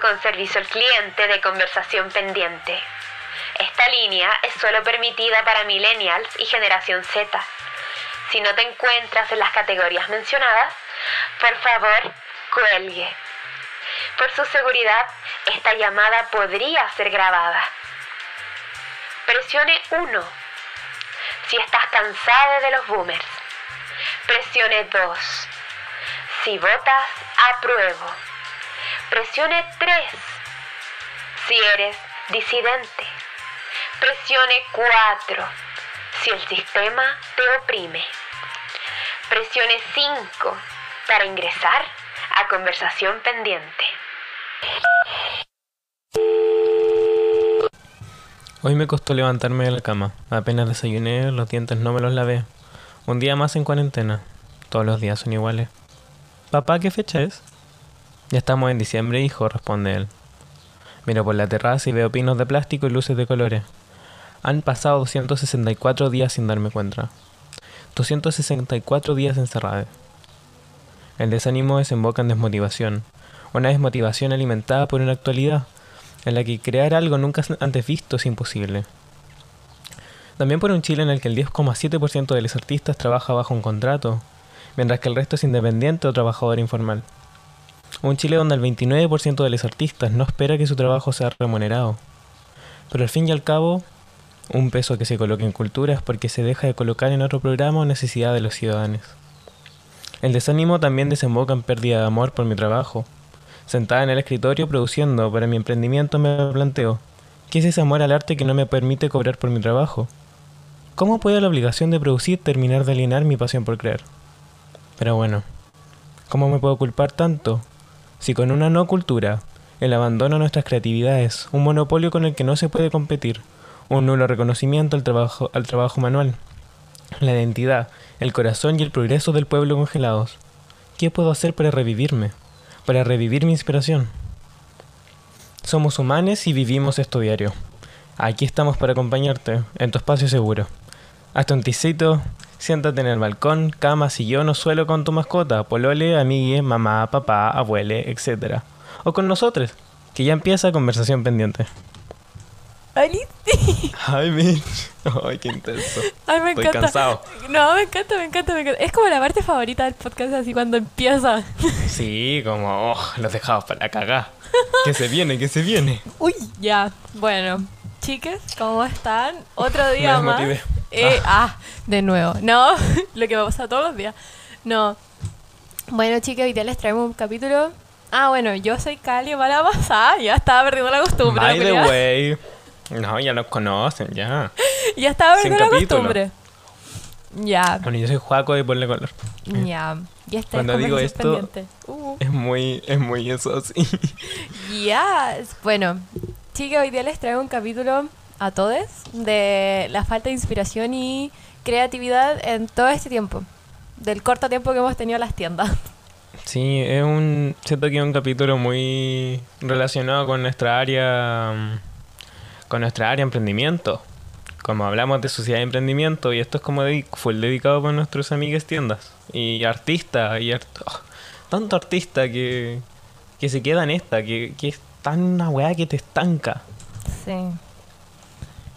con servicio al cliente de conversación pendiente. Esta línea es solo permitida para millennials y generación Z. Si no te encuentras en las categorías mencionadas, por favor, cuelgue. Por su seguridad, esta llamada podría ser grabada. Presione 1 si estás cansada de los boomers. Presione 2 si votas apruebo. Presione 3 si eres disidente. Presione 4 si el sistema te oprime. Presione 5 para ingresar a conversación pendiente. Hoy me costó levantarme de la cama. Apenas desayuné, los dientes no me los lavé. Un día más en cuarentena. Todos los días son iguales. Papá, ¿qué fecha es? Ya estamos en diciembre, hijo, responde él. Miro por la terraza y veo pinos de plástico y luces de colores. Han pasado 264 días sin darme cuenta. 264 días encerrados. El desánimo desemboca en desmotivación. Una desmotivación alimentada por una actualidad en la que crear algo nunca antes visto es imposible. También por un Chile en el que el 10,7% de los artistas trabaja bajo un contrato, mientras que el resto es independiente o trabajador informal. Un Chile donde el 29% de los artistas no espera que su trabajo sea remunerado. Pero al fin y al cabo, un peso que se coloque en cultura es porque se deja de colocar en otro programa o necesidad de los ciudadanos. El desánimo también desemboca en pérdida de amor por mi trabajo, Sentada en el escritorio produciendo para mi emprendimiento me planteo, ¿qué es ese amor al arte que no me permite cobrar por mi trabajo? ¿Cómo puede la obligación de producir terminar de alinear mi pasión por crear? Pero bueno, ¿cómo me puedo culpar tanto? Si con una no cultura, el abandono a nuestras creatividades, un monopolio con el que no se puede competir, un nulo reconocimiento al trabajo, al trabajo manual, la identidad, el corazón y el progreso del pueblo congelados, ¿qué puedo hacer para revivirme? para revivir mi inspiración. Somos humanos y vivimos esto diario. Aquí estamos para acompañarte, en tu espacio seguro. Hazte un ticito, siéntate en el balcón, cama, sillón o suelo con tu mascota, polole, amigue, mamá, papá, abuele, etc. O con nosotros, que ya empieza conversación pendiente. ¡Ay, Ay, Mitch. Ay, qué intenso. Ay, me Estoy encanta. cansado. No, me encanta, me encanta, me encanta. Es como la parte favorita del podcast, así cuando empieza. Sí, como oh, los dejamos para cagar. Que se viene, que se viene. Uy, ya. Bueno, chicas, ¿cómo están? Otro Me día más. Eh, ah, de nuevo. No, lo que me pasa todos los días. No. Bueno, chicas, hoy día les traemos un capítulo. Ah, bueno, yo soy Cali, mala pasada. Ya estaba perdiendo la costumbre. By the culiao. way. No, ya nos conocen, ya. Ya estaba Sin perdiendo la capítulo. costumbre. Ya, Bueno, yo soy Juaco de Ponle Color. ya. Ya está. Cuando digo esto- Uh. Es muy, es muy eso, sí. Yes. Bueno, chicas, hoy día les traigo un capítulo a todos de la falta de inspiración y creatividad en todo este tiempo. Del corto tiempo que hemos tenido en las tiendas. Sí, es un. Siento que es un capítulo muy relacionado con nuestra área. mm, Con nuestra área de emprendimiento. Como hablamos de sociedad de emprendimiento, y esto es como dedi- full dedicado para nuestros amigos tiendas. Y artistas, y art- oh, tanto artista que, que se queda en esta, que, que es tan una weá que te estanca. Sí.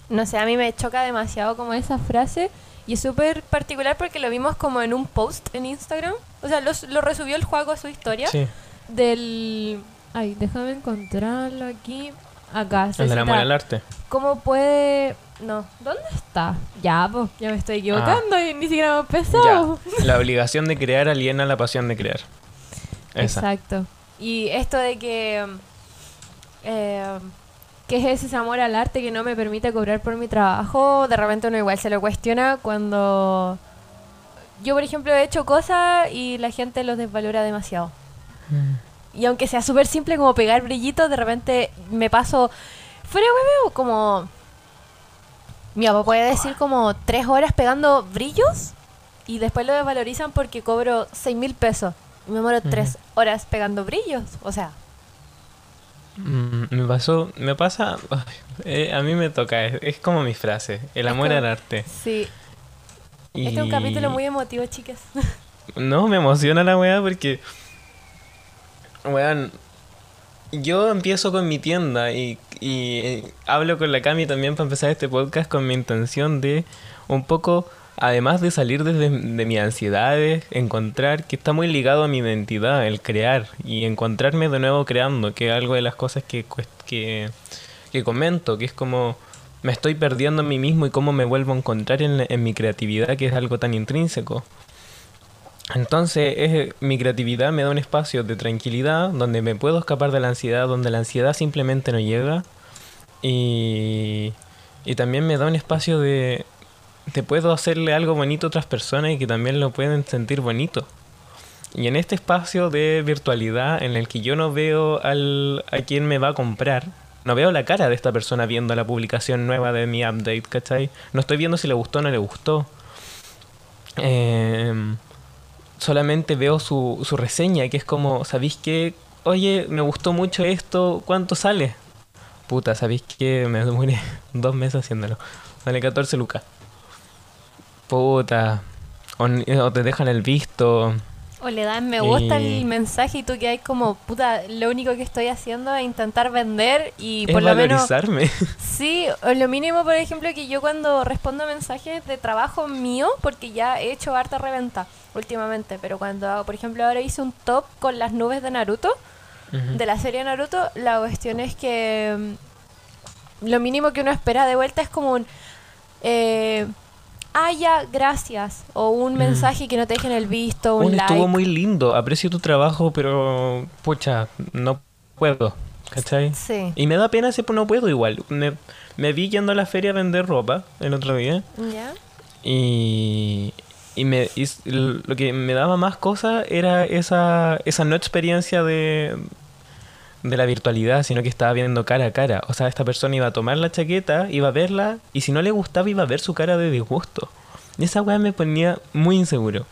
No sé, a mí me choca demasiado como esa frase. Y es súper particular porque lo vimos como en un post en Instagram. O sea, lo, lo resubió el juego a su historia. Sí, Del... Ay, déjame encontrarlo aquí. Acá. se el del amor al arte. ¿Cómo puede...? No, ¿dónde está? Ya, pues, ya me estoy equivocando y ni siquiera hemos empezado. Ya. La obligación de crear aliena la pasión de crear. Esa. Exacto. Y esto de que... Eh, ¿Qué es ese amor al arte que no me permite cobrar por mi trabajo? De repente uno igual se lo cuestiona cuando... Yo, por ejemplo, he hecho cosas y la gente los desvalora demasiado. Mm. Y aunque sea súper simple como pegar brillitos, de repente me paso... Fuera de huevo, como... Mi papá puede decir como tres horas pegando brillos y después lo desvalorizan porque cobro seis mil pesos. Y me muero tres horas pegando brillos. O sea, me pasó, me pasa, eh, a mí me toca, es, es como mi frase, el amor como- al arte. sí. Este es un Y- capítulo muy emotivo, chicas. No, me emociona la weá porque, weón, yo empiezo con mi tienda y, y eh, hablo con la Cami también para empezar este podcast con mi intención de un poco, además de salir desde de mis ansiedades, encontrar que está muy ligado a mi identidad, el crear y encontrarme de nuevo creando, que es algo de las cosas que, que, que comento, que es como me estoy perdiendo en mí mismo y cómo me vuelvo a encontrar en, en mi creatividad, que es algo tan intrínseco. Entonces, es, mi creatividad me da un espacio de tranquilidad donde me puedo escapar de la ansiedad, donde la ansiedad simplemente no llega. Y, y también me da un espacio de, te puedo hacerle algo bonito a otras personas y que también lo pueden sentir bonito. Y en este espacio de virtualidad en el que yo no veo al, a quien me va a comprar, no veo la cara de esta persona viendo la publicación nueva de mi update, ¿cachai? No estoy viendo si le gustó o no le gustó. Em, solamente veo su, su reseña, que es como, ¿sabéis qué? Oye, me gustó mucho esto, ¿cuánto sale? Puta, ¿sabéis qué? Me demoré dos meses haciéndolo. Sale 14 lucas. Puta. O, n- o te dejan el visto. O le dan me gusta Y- el mensaje y tú que hay como, puta, lo único que estoy haciendo es intentar vender y es por lo menos... valorizarme. Sí, o lo mínimo, por ejemplo, que yo cuando respondo mensajes de trabajo mío, porque ya he hecho harta reventa últimamente, pero cuando, por ejemplo, ahora hice un top con las nubes de Naruto, de la serie Naruto, la cuestión es que mm, lo mínimo que uno espera de vuelta es como un... Eh, ah, ya, gracias. O un Mm. mensaje que no te dejen el visto, un Un like. estuvo muy lindo. Aprecio tu trabajo, pero. Pucha, no puedo. ¿Cachai? Sí. Y me da pena si no puedo igual. Me, me vi yendo a la feria a vender ropa el otro día. ¿Ya? Y, y, me, y lo que me daba más cosas era esa, esa no experiencia de, de la virtualidad, sino que estaba viendo cara a cara. O sea, esta persona iba a tomar la chaqueta, iba a verla, y si no le gustaba, iba a ver su cara de disgusto. Y esa weá me ponía muy inseguro.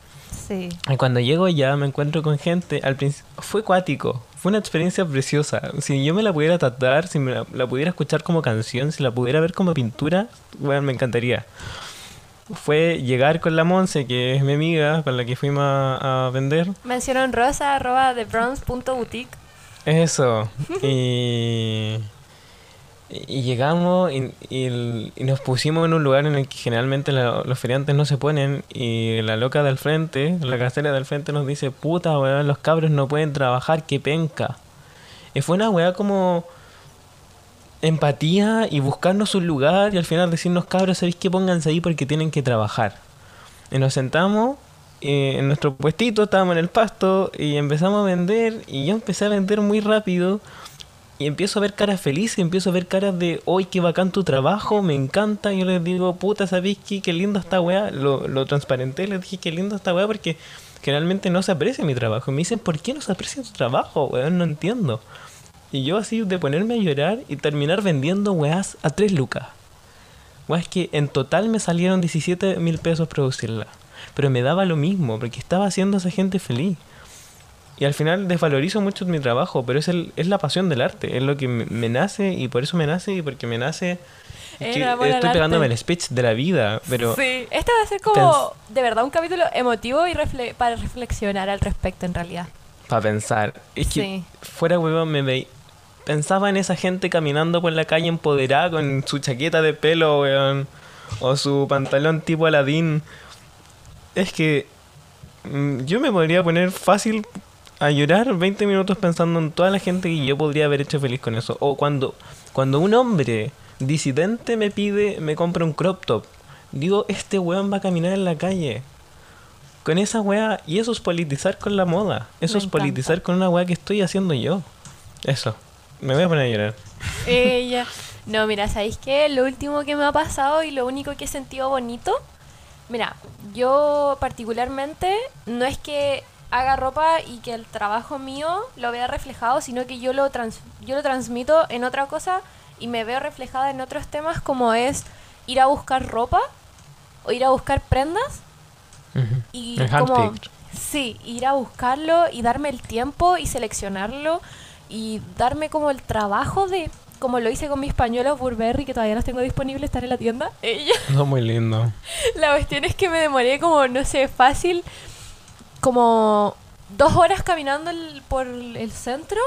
Sí. Y cuando llego ya me encuentro con gente, al principio fue cuático, fue una experiencia preciosa. Si yo me la pudiera tatuar, si me la, la pudiera escuchar como canción, si la pudiera ver como pintura, bueno, me encantaría. Fue llegar con la Monse, que es mi amiga, con la que fuimos a, a vender. Menciono en rosa arroba thebronze.boutique. Eso. Y, y llegamos y, y y nos pusimos en un lugar en el que generalmente la- los feriantes no se ponen. Y la loca del frente, la casera del frente nos dice: Puta, weón, los cabros no pueden trabajar, qué penca. Y fue una weá como empatía y buscarnos un lugar y al final decirnos: Cabros, ¿sabéis qué? Pónganse ahí porque tienen que trabajar. Y nos sentamos eh, en nuestro puestito, estábamos en el pasto y empezamos a vender y yo empecé a vender muy rápido y empiezo a ver caras felices, empiezo a ver caras de, hoy qué bacán tu trabajo, me encanta. Y yo les digo, puta, ¿sabéis qué? Linda esta weá. Lo, lo transparenté, les dije, qué linda esta weá porque generalmente no se aprecia mi trabajo. Me dicen, ¿por qué no se aprecia tu trabajo, weón? No entiendo. Y yo así de ponerme a llorar y terminar vendiendo weás a 3 lucas. Weas que en total me salieron 17 mil pesos producirla. Pero me daba lo mismo, porque estaba haciendo a esa gente feliz. Y al final desvalorizo mucho mi trabajo, pero es, el, es la pasión del arte, es lo que me, me nace y por eso me nace y porque me nace... Que estoy pegándome el speech de la vida, pero Sí, este va a ser como de verdad un capítulo emotivo y refle- para reflexionar al respecto en realidad. para pensar. Es que Sí. fuera huevón me. Pensaba en esa gente caminando por la calle empoderada con su chaqueta de pelo, weón. O su pantalón tipo Aladín. Es que mm, yo me podría poner fácil a llorar 20 minutos pensando en toda la gente que yo podría haber hecho feliz con eso. O cuando, cuando un hombre disidente me pide, me compra un crop top. Digo, este weón va a caminar en la calle. Con esa weá, y eso es politizar con la moda. Eso Me es politizar con una weá que estoy haciendo yo. Eso. Me voy a poner a llorar. Ella. No, mira, ¿sabéis qué? Lo último que me ha pasado y lo único que he sentido bonito. Mira, yo particularmente no es que haga ropa y que el trabajo mío lo vea reflejado, sino que yo lo, trans- yo lo transmito en otra cosa y me veo reflejada en otros temas como es ir a buscar ropa o ir a buscar prendas y El como sí ir a buscarlo y darme el tiempo y seleccionarlo y darme como el trabajo de como lo hice con mis pañuelos Burberry que todavía los tengo disponibles estar en la tienda ella No, muy lindo. la cuestión es que me demoré como no sé fácil como dos horas caminando el- por el centro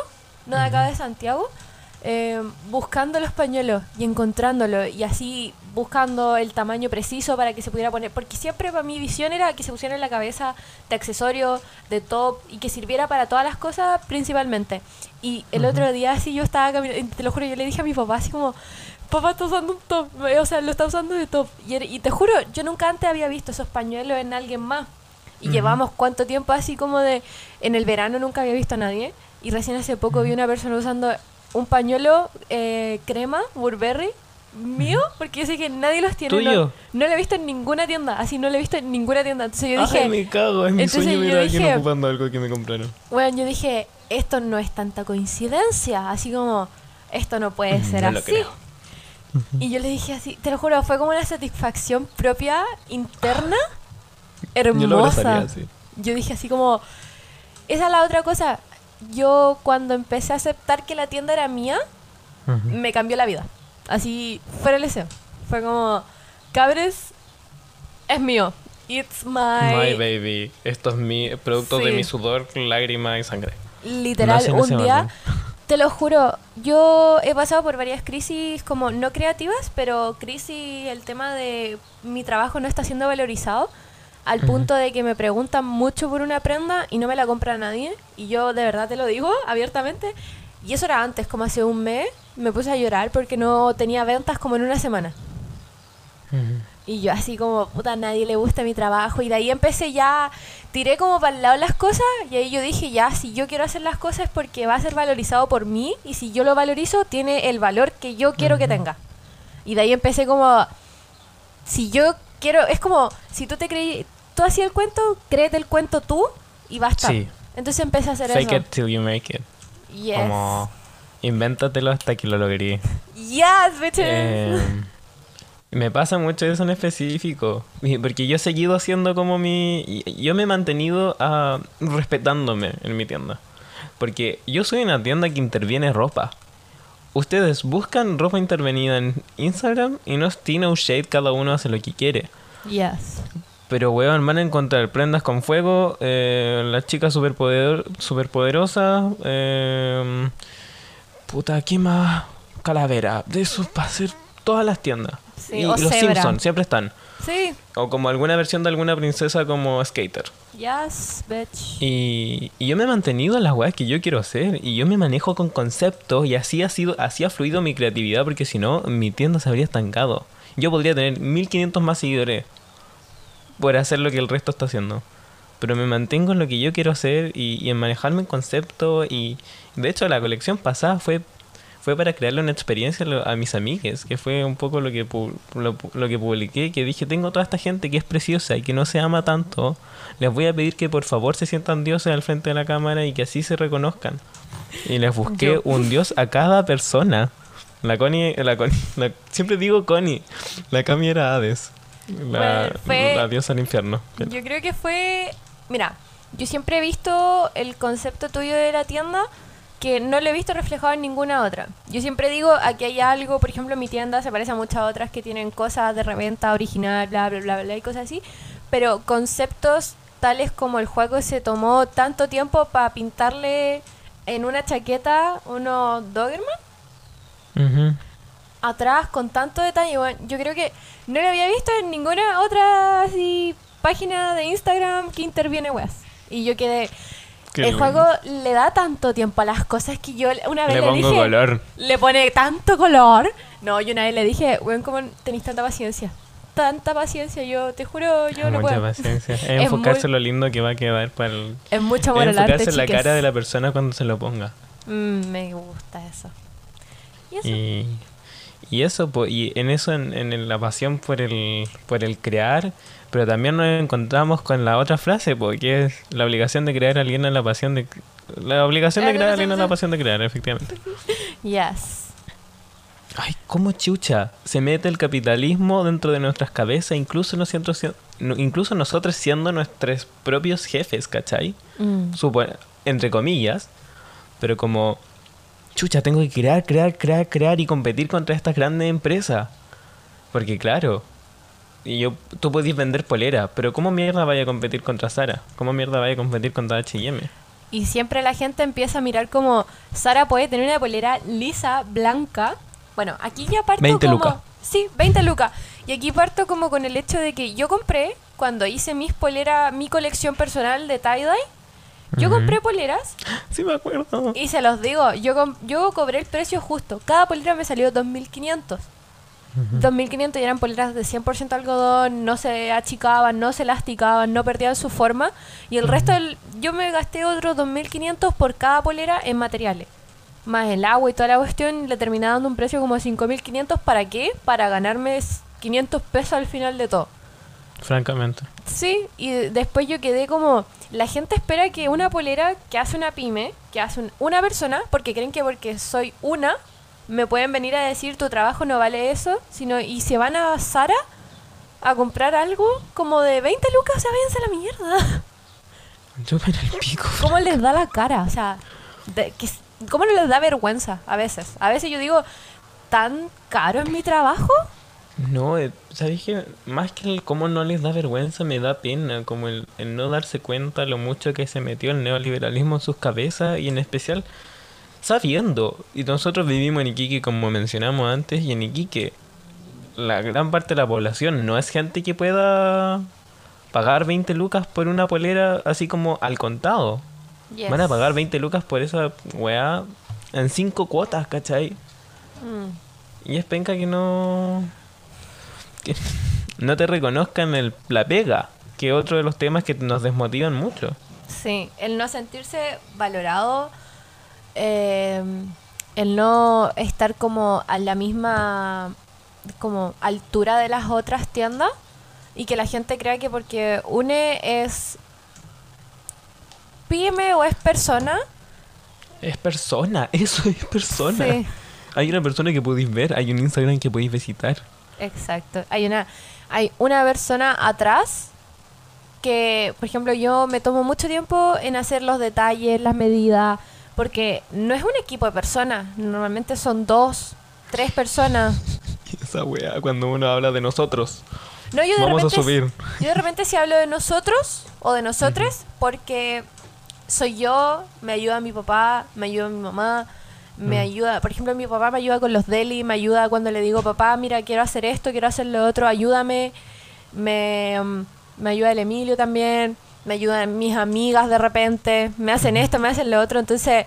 no de acá de Santiago, eh, buscando los pañuelos y encontrándolo y así buscando el tamaño preciso para que se pudiera poner, porque siempre para mi visión era que se pusiera en la cabeza de accesorio, de top y que sirviera para todas las cosas principalmente. Y el otro día así yo estaba caminando, te lo juro, yo le dije a mi papá así como, papá está usando un top, o sea, lo está usando de top. Y, y te juro, yo nunca antes había visto esos pañuelos en alguien más. Y llevamos cuánto tiempo así como de, en el verano nunca había visto a nadie. Y recién hace poco vi una persona usando un pañuelo eh, crema, Burberry, mío, porque yo sé que nadie los tiene. No, ¿Tuyo? no lo he visto en ninguna tienda, así no lo he visto en ninguna tienda. Entonces yo dije, Ay, me cago, es mi entonces sueño ver yo a alguien dije- ocupando algo que me compraron. bueno, yo dije, esto no es tanta coincidencia, así como, esto no puede ser no lo así. creo. Y yo le dije así, te lo juro, fue como una satisfacción propia, interna, Yo lo hermosa. abrazaría así. Yo dije así como, esa es la otra cosa. Yo cuando empecé a aceptar que la tienda era mía, Ujú. me cambió la vida. Así, fuera el deseo. Fue como, cabres, es mío. It's my... My baby. Esto es mi producto de Sí. mi sudor, lágrima y sangre. Literal, ese un día, te lo juro, yo he pasado por varias crisis como no creativas, pero crisis, el tema de mi trabajo no está siendo valorizado, al punto de que me preguntan mucho por una prenda y no me la compra nadie, y yo de verdad te lo digo abiertamente, y eso era antes, como hace un mes, me puse a llorar porque no tenía ventas como en una semana. Y yo así como, puta, a nadie le gusta mi trabajo. Y de ahí empecé ya, tiré como para el lado las cosas. Y ahí yo dije, ya, si yo quiero hacer las cosas es porque va a ser valorizado por mí. Y si yo lo valorizo, tiene el valor que yo quiero que tenga. Y de ahí empecé como, si yo quiero, es como, si tú te creí, tú hacías el cuento, créete el cuento tú y basta. Sí. Entonces empecé a hacer Fake eso. it till you make it. Yes. Como, invéntatelo hasta que lo logré. Yes, bitches. Eh, me pasa mucho eso en específico. Porque yo he seguido haciendo como mi. Yo me he mantenido ah, respetándome en mi tienda. Porque yo soy una tienda que interviene ropa. Ustedes buscan ropa intervenida en Instagram y no es tea, no shade, cada uno hace lo que quiere. Yes. Pero, weón, van a encontrar prendas con fuego, eh, las chicas superpoder superpoderosas, eh, puta, ¿qué más? Calavera, de eso para hacer todas las tiendas. Sí, y o los. Simpsons siempre están. Sí. O como alguna versión de alguna princesa como Skater. Yes, bitch. Y, y yo me he mantenido en las weas que yo quiero hacer. Y yo me manejo con conceptos. Y así ha sido, así ha fluido mi creatividad. Porque si no, mi tienda se habría estancado. Yo podría tener 1500 más seguidores. Por hacer lo que el resto está haciendo. Pero me mantengo en lo que yo quiero hacer. Y, y en manejarme en conceptos. Y de hecho, la colección pasada fue. Fue para crearle una experiencia a mis amigues, que fue un poco lo que, lo, lo que publiqué, que dije, tengo toda esta gente que es preciosa y que no se ama tanto, les voy a pedir que por favor se sientan dioses al frente de la cámara y que así se reconozcan. Y les busqué Yo. un dios a cada persona. La Connie, la Connie, la- siempre digo Connie, la Cami era Hades, la, Bueno, fue- la diosa del infierno. Yo creo que fue. Mira, yo siempre he visto el concepto tuyo de la tienda que no lo he visto reflejado en ninguna otra. Yo siempre digo, aquí hay algo, por ejemplo, mi tienda se parece a muchas otras que tienen cosas de reventa original, bla, bla, bla, bla, y cosas así, pero conceptos tales como el juego se tomó tanto tiempo para pintarle en una chaqueta unos Doberman Ujú. Atrás con tanto detalle. Bueno, yo creo que no lo había visto en ninguna otra así, página de Instagram que interviene weas. Y yo quedé. Qué el lindo. juego le da tanto tiempo a las cosas que yo una vez Le le, pongo dije. color. Le pone tanto color. No, yo una vez le dije, weón, ¿cómo tenéis tanta paciencia? Tanta paciencia, yo te juro, yo no Mucha puedo. paciencia. Es Es enfocarse muy- lo lindo que va a quedar para el... Es mucho es amor al arte, enfocarse en la chiques. cara de la persona cuando se lo ponga. Mm, me gusta eso. Y eso. Y, y eso, po- y en eso, en, en la pasión por el, por el crear, pero también nos encontramos con la otra frase, porque es la obligación de crear alguien a la pasión de... La obligación de crear no, alguien a la pasión de crear, efectivamente. Yes. Ay, cómo chucha se mete el capitalismo dentro de nuestras cabezas, incluso nosotros, incluso nosotros siendo nuestros propios jefes, ¿cachai? Mm. Supo- entre comillas, pero como, chucha, tengo que crear, crear, crear, crear y competir contra estas grandes empresas. Porque claro, y yo, tú podés vender polera, pero ¿cómo mierda vaya a competir contra Sara? ¿Cómo mierda vaya a competir contra H&M? Y siempre la gente empieza a mirar como Sara puede tener una polera lisa, blanca. Bueno, aquí ya parto 20 como... lucas. Sí, 20 lucas. Y aquí parto como con el hecho de que yo compré, cuando hice mis poleras, mi colección personal de tie-dye, yo compré poleras Sí, me acuerdo. y se los digo, yo, yo cobré el precio justo. Cada polera me salió 2.500. 2.500 y eran poleras de 100% algodón, no se achicaban, no se elasticaban, no perdían su forma. Y el resto, del- yo me gasté otros 2.500 por cada polera en materiales. Más el agua y toda la cuestión, le terminé dando un precio como de 5.500. ¿Para qué? Para ganarme s- 500 pesos al final de todo. Francamente. Sí, y de- después yo quedé como, la gente espera que una polera que hace una pyme, que hace un- una persona, porque creen que porque soy una, me pueden venir a decir tu trabajo no vale eso, sino y se van a Sara a comprar algo como de 20 lucas, o sea, váyanse a la mierda. Chupen el pico. ¿Cómo les da la cara? O sea, de- que, ¿cómo no les da vergüenza a veces? A veces yo digo, ¿tan caro es mi trabajo? No, eh, ¿sabes qué? Más que el cómo no les da vergüenza, me da pena, como el, el no darse cuenta lo mucho que se metió el neoliberalismo en sus cabezas y en especial sabiendo. Y nosotros vivimos en Iquique, como mencionamos antes, y en Iquique la gran parte de la población no es gente que pueda pagar 20 lucas por una polera así como al contado. Van a pagar 20 lucas por esa weá en 5 cuotas, ¿cachai? Mm. Y es penca que no. Que no te reconozcan el, la pega, que es otro de los temas que nos desmotivan mucho. Sí, el no sentirse valorado, eh, el no estar como a la misma como altura de las otras tiendas y que la gente crea que porque une es pyme o es persona. Es persona, eso es persona. Sí, Hay una persona que podéis ver, hay un Instagram que podéis visitar. Exacto. Hay una, hay una persona atrás que, por ejemplo, yo me tomo mucho tiempo en hacer los detalles, las medidas, porque no es un equipo de personas, normalmente son dos, tres personas. Esa weá, cuando uno habla de nosotros. No, yo de Vamos a subir. Yo de repente sí hablo de nosotros o de nosotres porque soy yo, me ayuda mi papá, me ayuda mi mamá, me Mm. ayuda, por ejemplo, mi papá me ayuda con los deli, me ayuda cuando le digo, papá, mira, quiero hacer esto, quiero hacer lo otro, ayúdame. Me, mm, me ayuda el Emilio también, me ayudan mis amigas de repente, me hacen esto, me hacen lo otro, entonces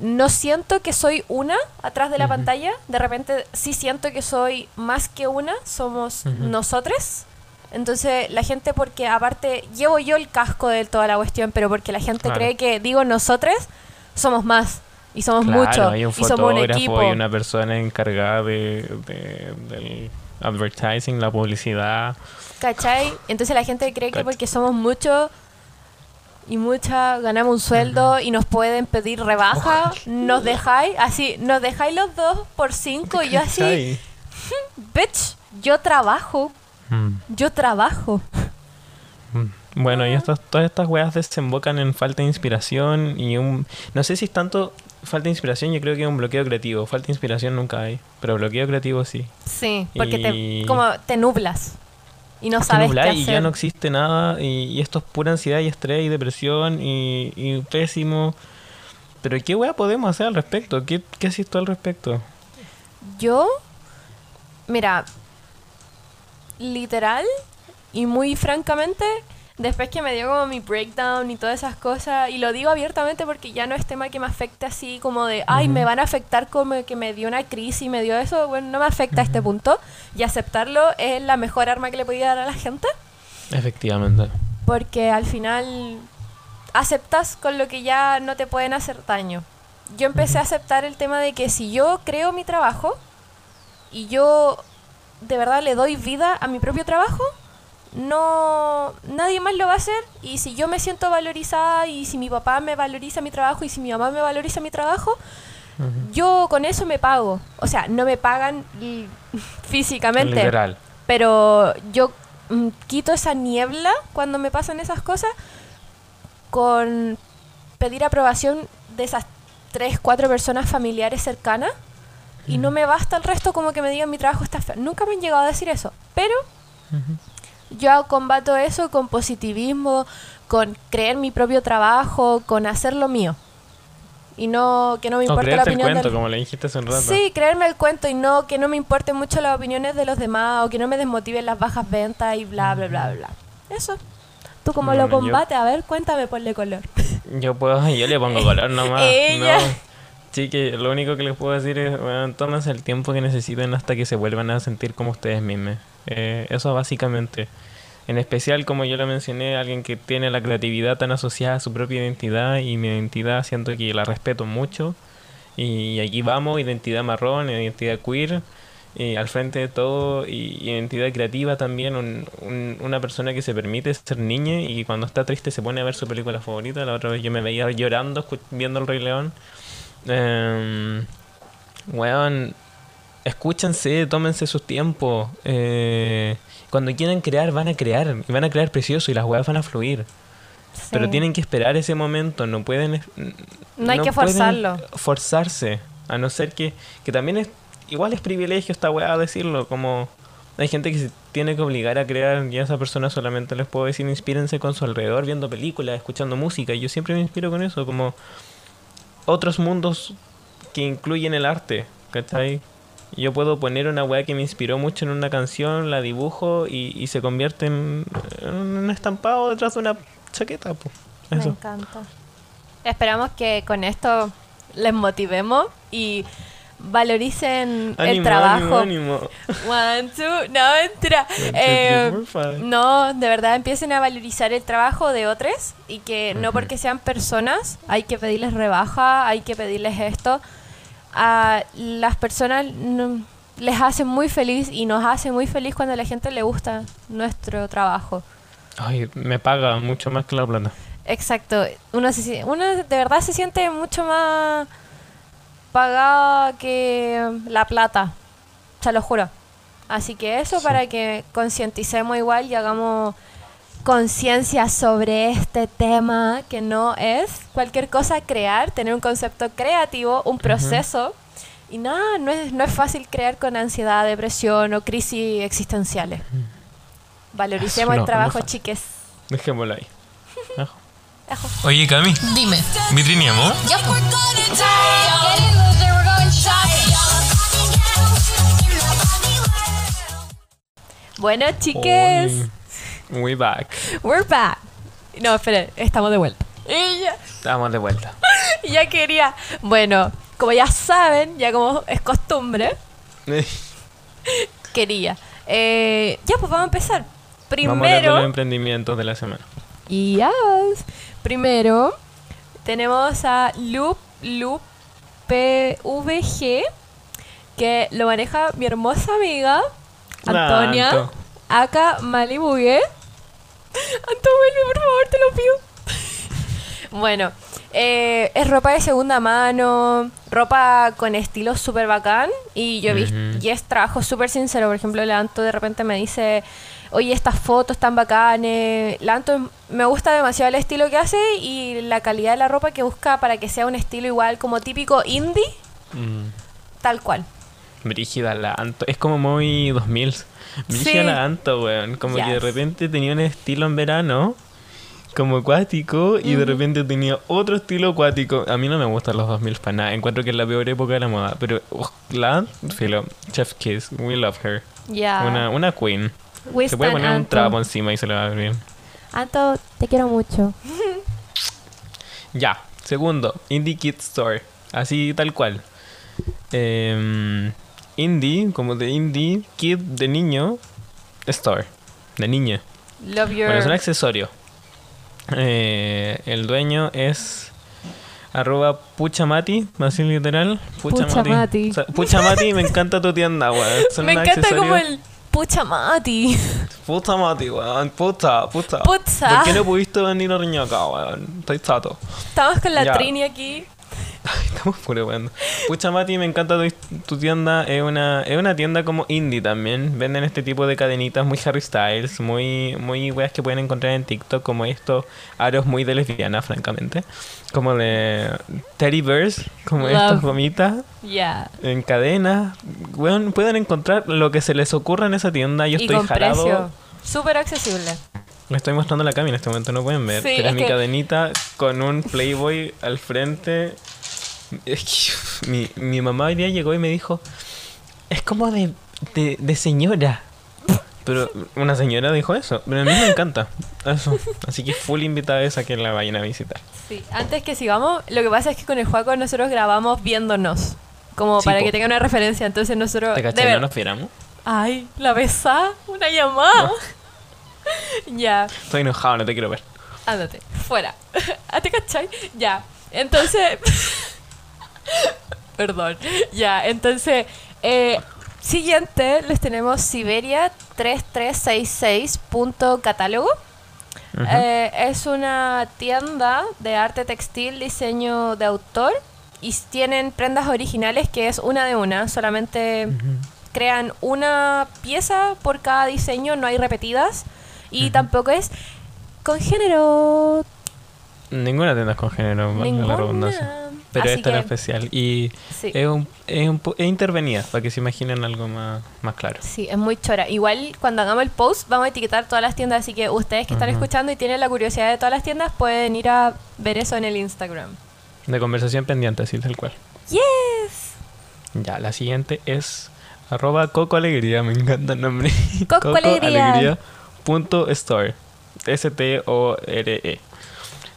no siento que soy una atrás de la pantalla, de repente sí siento que soy más que una, somos Ujú. nosotres. Entonces la gente, porque aparte llevo yo el casco de toda la cuestión, pero porque la gente Claro. cree que digo nosotros, somos más y somos Claro, muchos hay un y somos un equipo. y una persona encargada de, de- del advertising, la publicidad. ¿Cachai? Entonces la gente cree que porque somos muchos y muchas ganamos un sueldo y nos pueden pedir rebaja, nos dejáis, así, nos dejáis los dos por cinco y yo así, ¿Cachai? bitch, yo trabajo, Mm. yo trabajo. Mm. Bueno, y estas, todas estas weas desembocan en falta de inspiración y un... No sé si es tanto falta de inspiración, yo creo que es un bloqueo creativo. Falta de inspiración nunca hay, pero bloqueo creativo sí. Sí, porque Y- te, como te nublas y no Te sabes qué nubláis y hacer. ya no existe nada y, y esto es pura ansiedad y estrés y depresión y, y pésimo. Pero ¿qué wea podemos hacer al respecto? ¿Qué, qué haces tú al respecto? Yo, mira, literal y muy francamente, después que me dio como mi breakdown y todas esas cosas, y lo digo abiertamente porque ya no es tema que me afecte así como de, ay, me van a afectar como que me dio una crisis, me dio eso, bueno, no me afecta a este punto, y aceptarlo es la mejor arma que le podía dar a la gente, Efectivamente. porque al final aceptas con lo que ya no te pueden hacer daño. Yo empecé a aceptar el tema de que si yo creo mi trabajo y yo de verdad le doy vida a mi propio trabajo, no nadie más lo va a hacer y si yo me siento valorizada y si mi papá me valoriza mi trabajo y si mi mamá me valoriza mi trabajo, yo con eso me pago. O sea, no me pagan físicamente, Literal. pero yo mm, quito esa niebla cuando me pasan esas cosas con pedir aprobación de esas tres, cuatro personas familiares cercanas y no me basta el resto como que me digan mi trabajo está feo. Nunca me han llegado a decir eso, pero. Yo combato eso con positivismo, con creer mi propio trabajo, con hacer lo mío. Y no que no me O importe la creerte el opinión cuento, del- como le dijiste hace un rato. Sí, creerme el cuento y no que no me importen mucho las opiniones de los demás o que no me desmotiven las bajas ventas y bla, bla, bla, bla. Eso. ¿Tú cómo lo Bueno, yo- combates? A ver, cuéntame, ponle color. Yo puedo, yo le pongo color nomás. Ella. No. Sí, que lo único que les puedo decir es, bueno, tómense el tiempo que necesiten hasta que se vuelvan a sentir como ustedes mismos. Eh, eso básicamente. En especial, como yo lo mencioné, alguien que tiene la creatividad tan asociada a su propia identidad y mi identidad siento que la respeto mucho. Y aquí vamos, identidad marrón, identidad queer, y al frente de todo, y identidad creativa también, un- un- una persona que se permite ser niña y cuando está triste se pone a ver su película favorita. La otra vez yo me veía llorando viendo El Rey León. Eh, weón, escúchense, tómense sus tiempos. Eh, cuando quieran crear, van a crear, y van a crear precioso y las weas van a fluir. Pero tienen que esperar ese momento, no pueden... No hay que forzarlo. Forzarse, a no ser que, que también es... Igual es privilegio esta weá decirlo, como... Hay gente que se tiene que obligar a crear y a esa persona solamente les puedo decir inspírense con su alrededor, viendo películas, escuchando música. Y yo siempre me inspiro con eso, como otros mundos que incluyen el arte, ¿cachai? Yo puedo poner una weá que me inspiró mucho en una canción, la dibujo y, y se convierte en, en un estampado detrás de una chaqueta, pues. Me encanta. Esperamos que con esto les motivemos y valoricen el Ánimo, trabajo. ánimo, ánimo. One, two, no, mentira. One, two, Eh, three, four, five. no, de verdad empiecen a valorizar el trabajo de otros y que no Ujú. porque sean personas hay que pedirles rebaja, hay que pedirles esto. A las personas les hace muy feliz y nos hace muy feliz cuando a la gente le gusta nuestro trabajo. Ay, me paga mucho más que la plata. Exacto. Uno, se uno de verdad se siente mucho más pagada que la plata. Se lo juro. Así que eso Sí. para que concienticemos igual y hagamos conciencia sobre este tema que no es cualquier cosa crear, tener un concepto creativo, un proceso. Y nada, no es, no es fácil crear con ansiedad, depresión o crisis existenciales. Valoricemos No, el trabajo, no chiques. Dejémoslo ahí. Ajo. Ajo. Oye, Cami, Dime. ¿vitrineamos? Ya, pues. Bueno, chiques. We back. We're back. No, esperen, estamos de vuelta. Y ya, Estamos de vuelta. ya quería. Bueno, como ya saben, ya como es costumbre, quería. Eh, ya, pues vamos a empezar. Vamos a hablar de los Primero. emprendimientos de la semana. Yes. Primero, tenemos a Loop, Loop PVG, que lo maneja mi hermosa amiga, Antonia, Anto. acá Malibugue. Anto, vuelve, por favor, te lo pido. bueno, eh, es ropa de segunda mano, ropa con estilo súper bacán. Y yo he visto, y es trabajo súper sincero. Por ejemplo, el Anto de repente me dice, oye, estas fotos tan bacanes. La Anto me gusta demasiado el estilo que hace y la calidad de la ropa que busca para que sea un estilo igual como típico indie, Mm. tal cual. Brígida la Anto. Es como muy 2000. Brígida Sí. la Anto, weón. Como que de repente tenía un estilo en verano. Como acuático. Y de repente tenía otro estilo acuático. A mí no me gustan los 2000 para nada. Encuentro que es la peor época de la moda. Pero ugh, la filo. Chef Kiss. We love her. Una, una queen. We Se puede poner un trapo encima y se le va a ver bien. Anto, te quiero mucho. Ya, segundo, Indie Kid Store. Así tal cual. Em, indie, como de indie, kid de niño, store, de niña. Love your... Bueno, es un accesorio. Eh, el dueño es arroba puchamati, así literal. Puchamati. O sea, puchamati, me encanta tu tienda, weón. Me encanta como el pucha mati. Puchamati, weón. Puta, puta. Puta. ¿Por qué no pudiste venir a Riñaca, weón? Estoy chato. Estamos con la Ya. Trini aquí. Estamos puro weón. Pucha Mati, me encanta tu, tu tienda. Es una, es una tienda como indie también. Venden este tipo de cadenitas muy Harry Styles, muy, muy weas que pueden encontrar en TikTok, como estos aros muy de lesbiana, francamente. Como de Teddy Bears, como Love. estas gomitas Ya. en cadenas. Weón, pueden encontrar lo que se les ocurra en esa tienda. Yo Y estoy con jalado. precio. Súper accesible. Me estoy mostrando la cami en este momento, no pueden ver. Sí, pero es es mi que- cadenita con un Playboy al frente. Es que mi, mi mamá hoy día llegó y me dijo, es como de, de, de señora. Pero una señora dijo eso, pero a mí me encanta. Eso. Así que full invitada a que la vayan a visitar. Sí, antes que sigamos, lo que pasa es que con el Juaco nosotros grabamos viéndonos. Como Sí, para po. que tenga una referencia. Entonces nosotros. ¿Te cachai? No nos fiéramos. Ay, la besa, una llamada. ya, Estoy enojado, no te quiero ver. ándate, fuera. ¿Ah, ¿Te cachai? Ya. Entonces. Perdón. Ya, entonces. eh, siguiente, les tenemos Siberia 3366.catálogo. Ujú. Eh, es una tienda de arte textil, diseño de autor y tienen prendas originales que es una de una, solamente crean una pieza por cada diseño, no hay repetidas y tampoco es con género Ninguna tienda es con género, la ninguna. redundancia. Pero Así esta era especial. Y Sí. es, un, es, un po- es intervenida, para que se imaginen algo más, más claro. Sí, es muy chora. Igual cuando hagamos el post vamos a etiquetar todas las tiendas, así que ustedes que están escuchando y tienen la curiosidad de todas las tiendas pueden ir a ver eso en el Instagram. De conversación pendiente, así tal cual. Yes. Ya, la siguiente es arroba Coco Alegría, me encanta el nombre. Coco Alegría. Alegría punto store. S-T-O-R-E.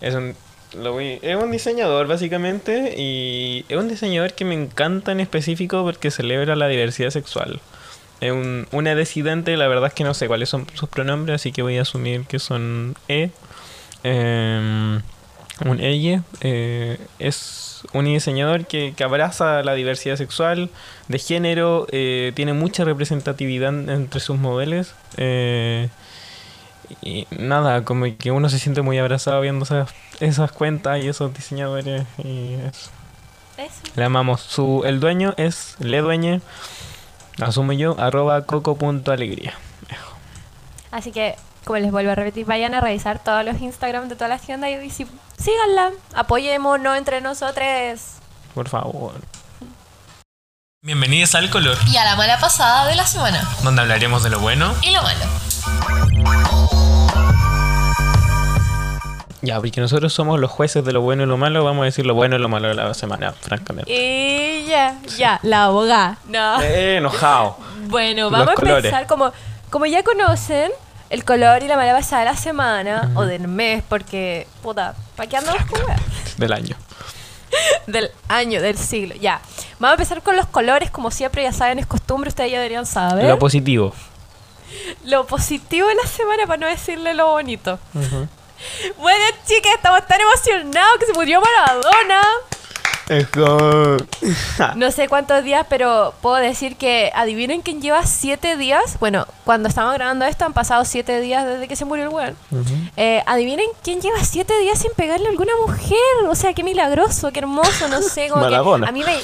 Es un, lo voy- es un diseñador básicamente y es un diseñador que me encanta en específico porque celebra la diversidad sexual. Es un, una decidente, la verdad es que no sé cuáles son sus pronombres, así que voy a asumir que son E. Em, un ella eh, es un diseñador que, que abraza la diversidad sexual, de género, eh, tiene mucha representatividad entre sus modelos. eh, y nada, como que uno se siente muy abrazado viendo esas, esas cuentas y esos diseñadores. Y eso. Eso. Le amamos. Su, el dueño es Le Dueñe, asumo yo, arroba coco.alegría. Así que, como les vuelvo a repetir, vayan a revisar todos los Instagram de todas las tiendas y sí- síganla. Apoyémonos entre nosotros. Por favor. Bienvenidos al color, Y a la mala pasada de la semana. donde hablaremos de lo bueno Y lo malo. Ya, porque nosotros somos los jueces de lo bueno y lo malo, vamos a decir lo bueno y lo malo de la semana, francamente. Y ya, ya, la abogada. No. Eh, enojado. Bueno, Los vamos a empezar como, como ya conocen el color y la mala pasada de la semana o del mes, porque, puta, ¿para qué andamos con? Del año. Del año, del siglo, ya. Vamos a empezar con los colores, como siempre, ya saben, es costumbre, ustedes ya deberían saber. Lo positivo. Lo positivo de la semana, para no decirle lo bonito. Bueno, chicas, estamos tan emocionados que se murió Maradona. Es como... No sé cuántos días, pero puedo decir que adivinen quién lleva siete días. Bueno, cuando estamos grabando esto han pasado siete días desde que se murió el weón. Eh, adivinen quién lleva siete días sin pegarle a alguna mujer. O sea, qué milagroso, qué hermoso, no sé. Como que Maradona. a mí me...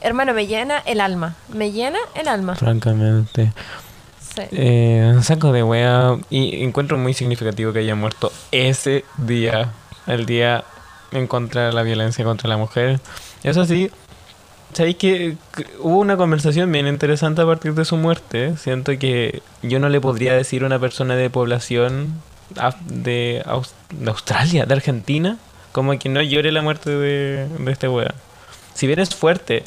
Hermano, me llena el alma. Me llena el alma. Francamente. Sí. Eh, saco de wea. Y encuentro muy significativo que haya muerto ese día. El día en contra de la violencia contra la mujer. Eso sí, sabéis que hubo una conversación bien interesante a partir de su muerte. Siento que yo no le podría decir a una persona de población de, Aus- de Australia, de Argentina, como que no llore la muerte de, de este wea. Si bien es fuerte,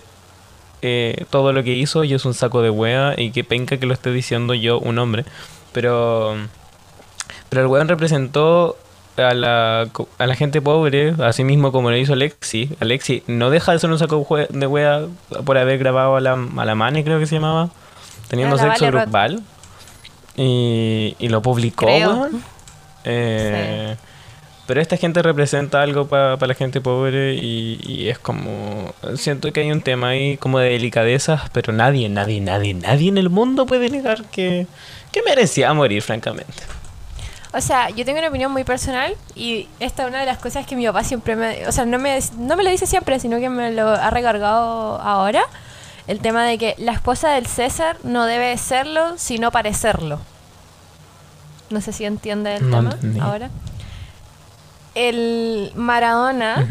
eh, todo lo que hizo y es un saco de wea y que penca que lo esté diciendo yo, un hombre. Pero, pero el weón representó a la, a la gente pobre, así mismo como lo hizo Alexi. Alexi no deja de ser un saco de wea por haber grabado a la, a la Mane, creo que se llamaba, teniendo la sexo grupal. Y, y lo publicó, weón. Eh, Pero esta gente representa algo para la gente pobre y, y es como... Siento que hay un tema ahí como de delicadezas, pero nadie, nadie, nadie, nadie en el mundo puede negar que, que merecía morir, francamente. O sea, yo tengo una opinión muy personal y esta es una de las cosas que mi papá siempre me... O sea, no me, no me lo dice siempre, sino que me lo ha recargado ahora. El tema de que la esposa del César no debe serlo, sino parecerlo. No sé si entiende el No tema entendí. ahora. El Maradona,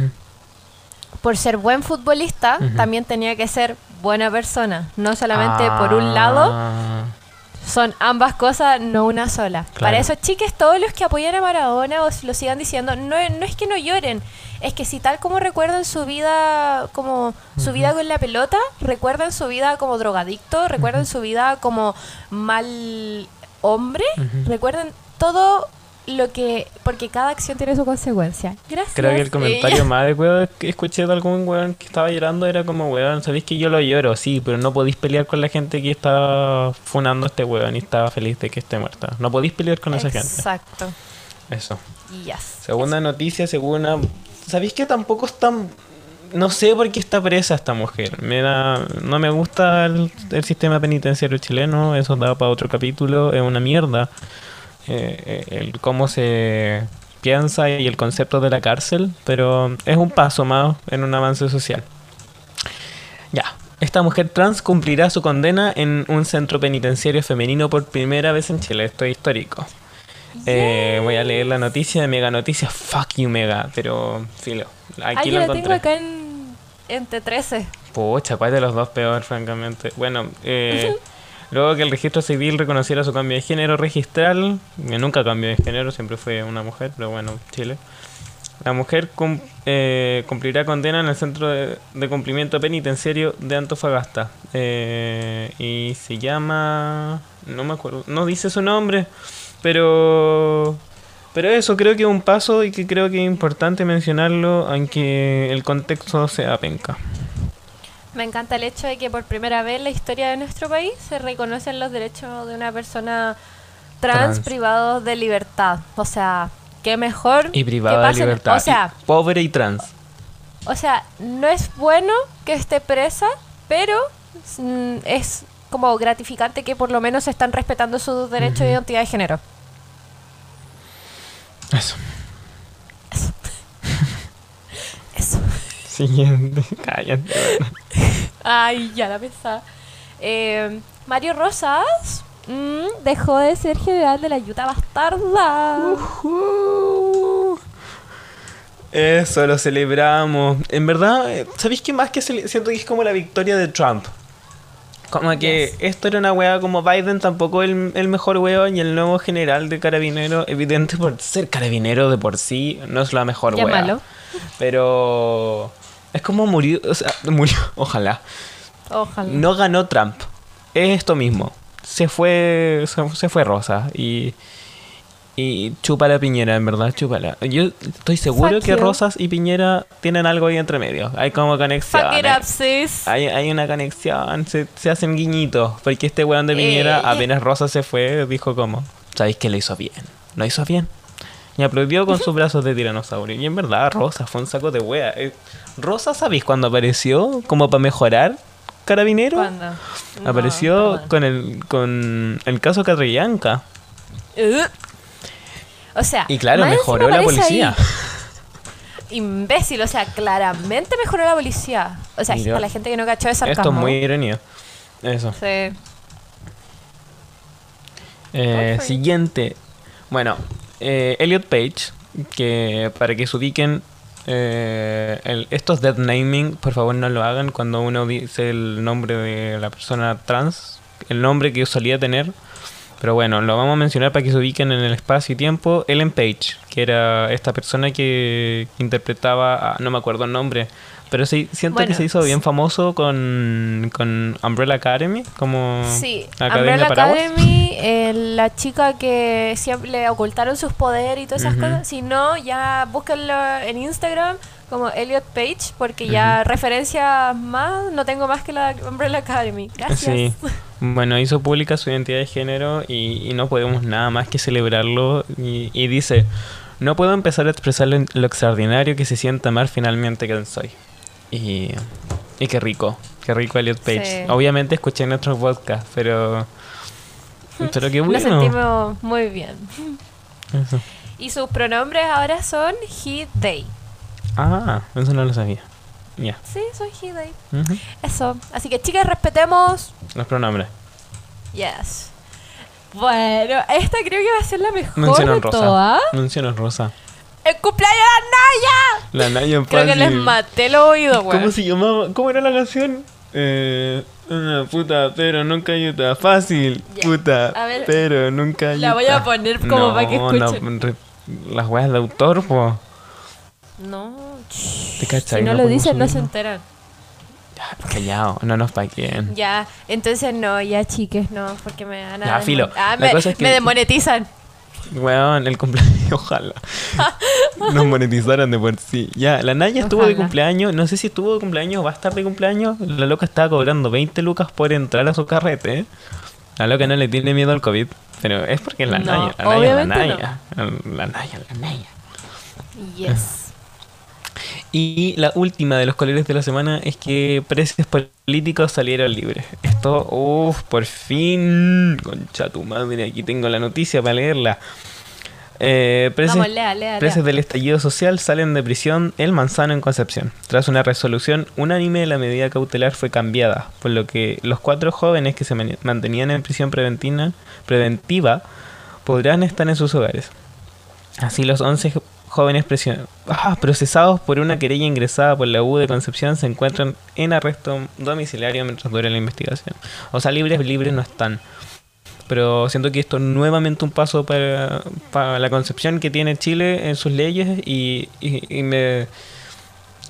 por ser buen futbolista, también tenía que ser buena persona. No solamente por un lado Ah, Son ambas cosas, no una sola. Claro. Para eso, chiques, todos los que apoyan a Maradona o lo sigan diciendo, no, no es que no lloren, es que si tal como recuerdan su vida, como su vida con la pelota, recuerdan su vida como drogadicto, recuerdan su vida como mal hombre, recuerdan todo lo que, porque cada acción tiene su consecuencia. Gracias. Creo que el comentario más adecuado que escuché de algún weón que estaba llorando era como, weón, sabéis que yo lo lloro, sí, pero no podéis pelear con la gente que está funando a este weón y estaba feliz de que esté muerta. No podéis pelear con esa gente. Exacto. Eso. Yes. Segunda noticia, segunda... ¿Sabéis que tampoco es tan... No sé por qué está presa esta mujer. Me da... No me gusta el, el sistema penitenciario chileno. Eso da para otro capítulo. Es una mierda. Eh, el cómo se piensa y el concepto de la cárcel. Pero es un paso más en un avance social. Ya. Esta mujer trans cumplirá su condena en un centro penitenciario femenino por primera vez en Chile. Esto es histórico. Eh, voy a leer la noticia de Mega Noticias. Fuck you, Mega. Pero, filo. Ay, Aquí yo lo lo tengo encontré. acá en, en T13. Pucha, ¿cuál de los dos peor, francamente? Bueno, eh, luego que el registro civil reconociera su cambio de género registral, que nunca cambió de género, siempre fue una mujer, pero bueno, Chile. La mujer eh, cumplirá condena en el Centro de, de Cumplimiento Penitenciario de Antofagasta. Eh, y se llama... No me acuerdo, no dice su nombre, pero... Pero eso creo que es un paso y que creo que es importante mencionarlo, aunque el contexto sea penca. Me encanta el hecho de que por primera vez en la historia de nuestro país se reconocen los derechos de una persona trans, Trans. privados de libertad. O sea, qué mejor Y privada de libertad. O sea, y pobre y trans. o sea, no es bueno que esté presa, pero mm, es como gratificante que por lo menos están respetando sus derechos de identidad de género. Eso. Eso. Siguiente. Cállate. bueno. Ay, ya la pensaba. Eh, Mario Rosas mm, dejó de ser general de la Yuta Bastarda. Uh. Eso lo celebramos. En verdad, eh, ¿sabéis qué más que siento que es como la victoria de Trump? Como que Yes. esto era una wea como Biden tampoco el, el mejor weón y el nuevo general de carabinero, evidente por ser carabinero de por sí, no es la mejor wea. Llámalo. Pero es como murió, o sea, murió, ojalá. Ojalá. No ganó Trump. Es esto mismo. Se fue, se, fue Rosa y y chupa la Piñera, en verdad, chúpala. Yo estoy seguro Fuck que you. Rosas y Piñera tienen algo ahí entre medio. Hay como conexión. Fuck it eh. up, sis. Hay, hay una conexión, se, se hacen guiñitos. Porque este weón de Piñera, Eh. apenas Rosa se fue, dijo como, ¿sabéis que lo hizo bien? Lo hizo bien. Y aplaudió con sus brazos de tiranosaurio. Y en verdad, Rosa fue un saco de wea. Eh, Rosa, ¿sabéis cuándo apareció? Como para mejorar Carabinero. ¿Cuándo? No, Apareció perdón. con el con el caso Catrillanca. Uh. O sea, Y claro, mejoró la policía. ahí, Imbécil, o sea, claramente mejoró la policía. O sea, para la gente que no cachó esa Esto es muy ironía. Eso. Sí. Eh, siguiente. Bueno, eh, Elliot Page, que para que se ubiquen, eh, el- estos dead naming, por favor no lo hagan cuando uno dice el nombre de la persona trans, el nombre que solía tener. Pero bueno, lo vamos a mencionar para que se ubiquen en el espacio y tiempo. Ellen Page, que era esta persona que interpretaba, a- no me acuerdo el nombre, pero sí, siento Bueno, que se hizo bien famoso con, con Umbrella Academy, como Sí, Academia Umbrella Paraguas. Academy, eh, la chica que siempre le ocultaron sus poderes y todas esas cosas. Si no, ya búsquenlo en Instagram como Elliot Page, porque ya referencias más, no tengo más que la Umbrella Academy. Gracias. Sí. Bueno, hizo pública su identidad de género y, y no podemos nada más que celebrarlo. Y, y dice, no puedo empezar a expresar lo, lo extraordinario que se siente amar finalmente quien soy. Y, y qué rico, qué rico Elliot Page. Sí. Obviamente escuché en otros podcasts, pero... Pero qué Nos bueno. sentimos muy bien. Eso. Y sus pronombres ahora son he, they. Ah, eso no lo sabía. Ya. Sí, soy he, they. Ujú. Eso. Así que chicas, respetemos. Los pronombres. Yes. Bueno, esta creo que va a ser la mejor Mencionan de Rosa. todas. Rosa. ¡El cumpleaños de la Naya! La Naya en Creo que les maté el oído, güey. ¿Cómo se llamaba? ¿Cómo era la canción? Eh, Una puta, pero nunca ayuda. Fácil, Ya. puta, ver, pero nunca ayuda. la voy a poner como para que escuchen. las weas de autor, po. No. ¿Te cachai? Si no, lo dicen, no se enteran. Ya, Callao, no nos paquen. Ya, entonces no, ya chiques, no, porque me van a. Ya, filo. Ah, me, es que- me desmonetizan. Weón, el cumpleaños, ojalá. Nos monetizaran de por sí. Ya, la Naya estuvo de cumpleaños. No sé si estuvo de cumpleaños o va a estar de cumpleaños. La loca estaba cobrando 20 lucas por entrar a su carrete. La loca no le tiene miedo al COVID. Pero es porque es la No, Naya. La Naya, la obviamente Naya. La Naya, la Naya. Yes. Y la última de los colores de la semana es que presos políticos salieron libres. Esto, uff, por fin. Concha tu madre, aquí tengo la noticia para leerla. Eh, presos, Vamos, lea, lea, presos lea. del estallido social salen de prisión El Manzano en Concepción. Tras una resolución unánime, la medida cautelar fue cambiada, por lo que los cuatro jóvenes que se mantenían en prisión preventiva, preventiva podrán estar en sus hogares. Así los 11 jo- jóvenes ah, procesados por una querella ingresada por la U de Concepción se encuentran en arresto domiciliario mientras dura la investigación. O sea, libres, libres no están. Pero siento que esto es nuevamente un paso para, para la concepción que tiene Chile en sus leyes y, y- y me...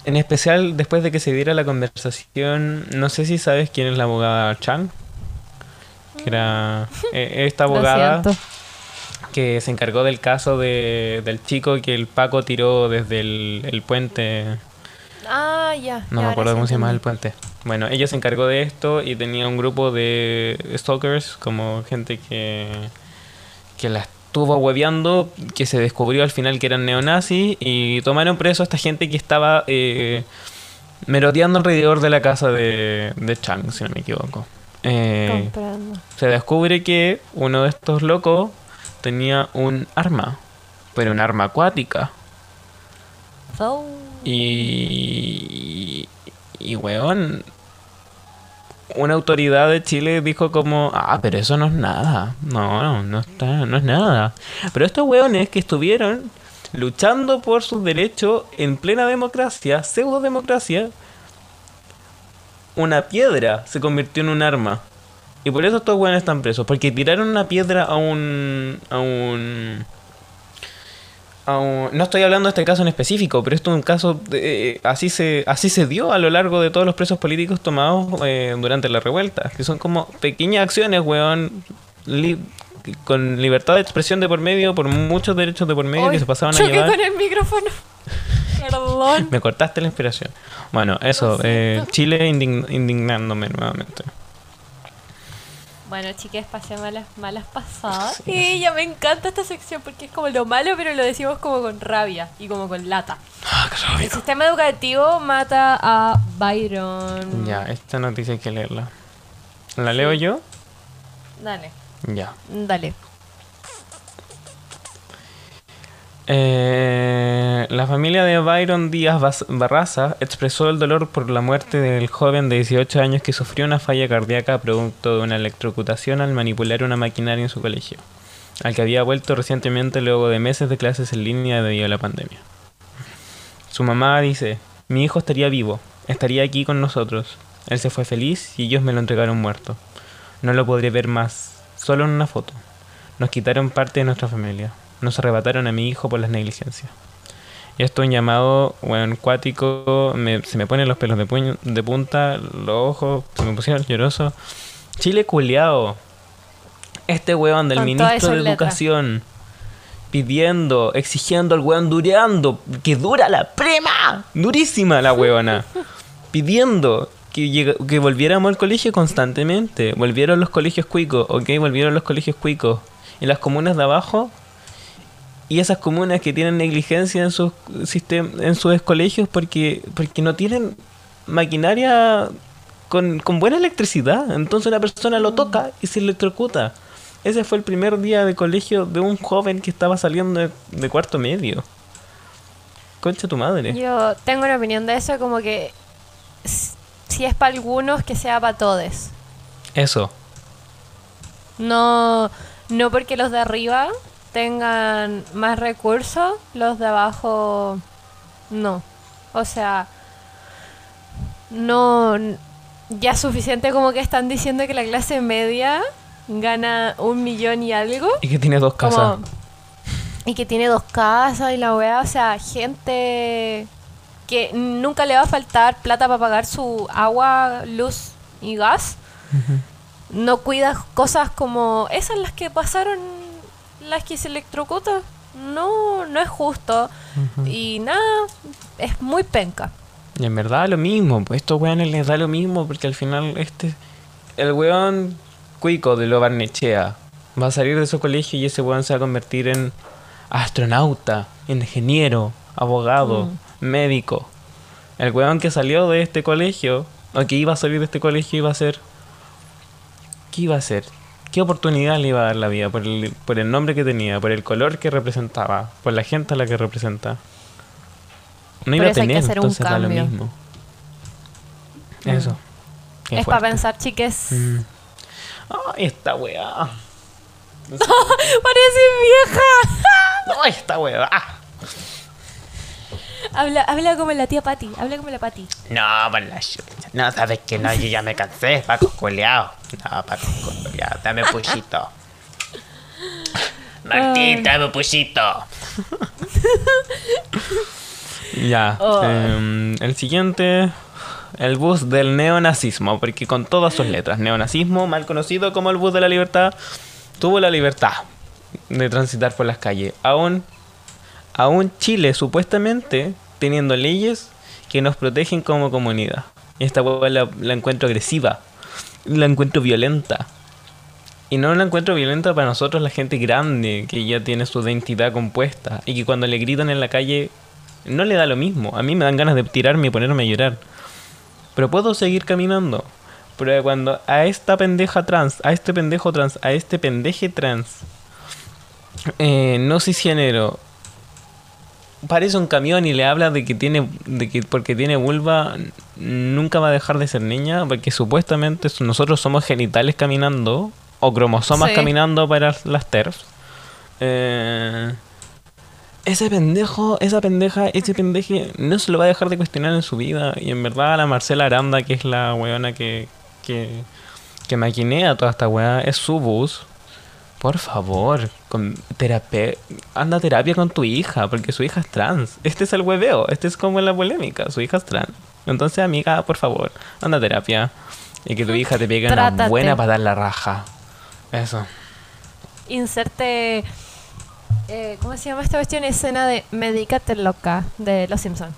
En especial después de que se diera la conversación, no sé si sabes quién es la abogada Chang, que era eh, esta abogada. Que se encargó del caso de, del chico que el Paco tiró desde el, el puente. Ah, ya. No me acuerdo cómo se llama el puente. Bueno, ella se encargó de esto y tenía un grupo de stalkers, como gente que, que la estuvo hueveando, que se descubrió al final que eran neonazis y tomaron preso a esta gente que estaba eh, merodeando alrededor de la casa de, de Chang, si no me equivoco. Eh, se descubre que uno de estos locos tenía un arma, pero un arma acuática. Y, y weón, una autoridad de Chile dijo como, ah, pero eso no es nada. No, no, no, está, no es nada. Pero estos weones que estuvieron luchando por sus derechos en plena democracia, pseudo democracia, una piedra se convirtió en un arma. Y por eso estos weones están presos. Porque tiraron una piedra a un. a un. a un- no estoy hablando de este caso en específico, pero esto es un caso. de- eh, así, se, así se dio a lo largo de todos los presos políticos tomados eh, durante la revuelta. Que son como pequeñas acciones, weón. li- con libertad de expresión de por medio, por muchos derechos de por medio que se pasaban a llevar. con el micrófono. Perdón. Me cortaste la inspiración. Bueno, eso, eh. Chile indign- indignándome nuevamente. Bueno, chiques, pasé malas, malas pasadas. Y ya me encanta esta sección porque es como lo malo, pero lo decimos como con rabia y como con lata. El sistema educativo mata a Byron. Ya, esta noticia hay que leerla. ¿La leo yo? Dale, Ya. dale. Eh, la familia de Byron Díaz Barraza expresó el dolor por la muerte del joven de 18 años que sufrió una falla cardíaca producto de una electrocutación al manipular una maquinaria en su colegio, al que había vuelto recientemente luego de meses de clases en línea debido a la pandemia. Su mamá dice, mi hijo estaría vivo, estaría aquí con nosotros. Él se fue feliz y ellos me lo entregaron muerto. No lo podré ver más, solo en una foto. Nos quitaron parte de nuestra familia. Nos arrebataron a mi hijo por las negligencias. Esto es un llamado, bueno, cuático. me- se me ponen los pelos de, puño, de punta, los ojos, se me pusieron llorosos. Chile culiao. Este weón del Con ministro de. Educación pidiendo, exigiendo al weón dureando, que dura la prema, durísima la weona, pidiendo que, que volviéramos al colegio constantemente, volvieron los colegios cuicos, ok, volvieron los colegios cuicos, y las comunas de abajo, y esas comunas que tienen negligencia en sus sistem en sus colegios porque, porque no tienen maquinaria con, con buena electricidad, entonces una persona lo toca y se electrocuta. Ese fue el primer día de colegio de un joven que estaba saliendo de, de cuarto medio. Concha tu madre. Yo tengo una opinión de eso, como que si es para algunos, que sea para todos. Eso. No, no porque los de arriba tengan más recursos, los de abajo no. O sea, no, ya suficiente como que están diciendo que la clase media gana un millón y algo. Y que tiene dos casas. Como- y que tiene dos casas y la weá, o sea, gente que nunca le va a faltar plata para pagar su agua, luz y gas. No cuida cosas como esas las que pasaron, las que se electrocuta. No, no es justo. Y nada, es muy penca. Y en verdad lo mismo, pues estos weones les da lo mismo porque al final este, el weón cuico de lo Barnechea va a salir de su colegio y ese weón se va a convertir en astronauta, ingeniero, abogado, médico. El weón que salió de este colegio, o que iba a salir de este colegio iba a ser... ¿Qué iba a hacer? ¿Qué oportunidad le iba a dar la vida por el, por el nombre que tenía, por el color que representaba, por la gente a la que representa? No iba a eso hay que tener, un entonces da lo mismo. Eso. Qué es para pensar, chiques. Mm. Ay, esta weá. Parece vieja. Ay, esta weá. Habla, habla como la tía Patti. Habla como la Patti. No, por la chucha. No, sabes que no, yo ya me cansé, Paco coleado. No, Paco coleado, dame puchito. Martín, dame puchito. Ya. Oh. em, el siguiente. El bus del neonazismo, porque con todas sus letras, neonazismo, mal conocido como el bus de la libertad, tuvo la libertad de transitar por las calles. Aún, aún Chile, supuestamente, teniendo leyes que nos protegen como comunidad. Esta hueá la, la encuentro agresiva, la encuentro violenta. Y no la encuentro violenta para nosotros, la gente grande, que ya tiene su identidad compuesta, y que cuando le gritan en la calle no le da lo mismo. A mí me dan ganas de tirarme y ponerme a llorar. Pero puedo seguir caminando. Pero cuando a esta pendeja trans, a este pendejo trans, a este pendeje trans, eh, no cisgénero, parece un camión y le habla de que tiene, de que porque tiene vulva nunca va a dejar de ser niña, porque supuestamente nosotros somos genitales caminando o cromosomas Sí. caminando para las TERFs. Eh, ese pendejo, esa pendeja, ese pendeje no se lo va a dejar de cuestionar en su vida. Y en verdad la Marcela Aranda, que es la weona que, que, que maquinea toda esta weá, es su bus. Por favor, con terapia, anda a terapia con tu hija, porque su hija es trans. Este es el hueveo, este es como la polémica, su hija es trans. Entonces, amiga, por favor, anda a terapia. Y que tu hija te pegue una buena para dar la raja. Eso. Inserte. eh, ¿Cómo se llama esta cuestión? Escena de Medícate loca de Los Simpsons.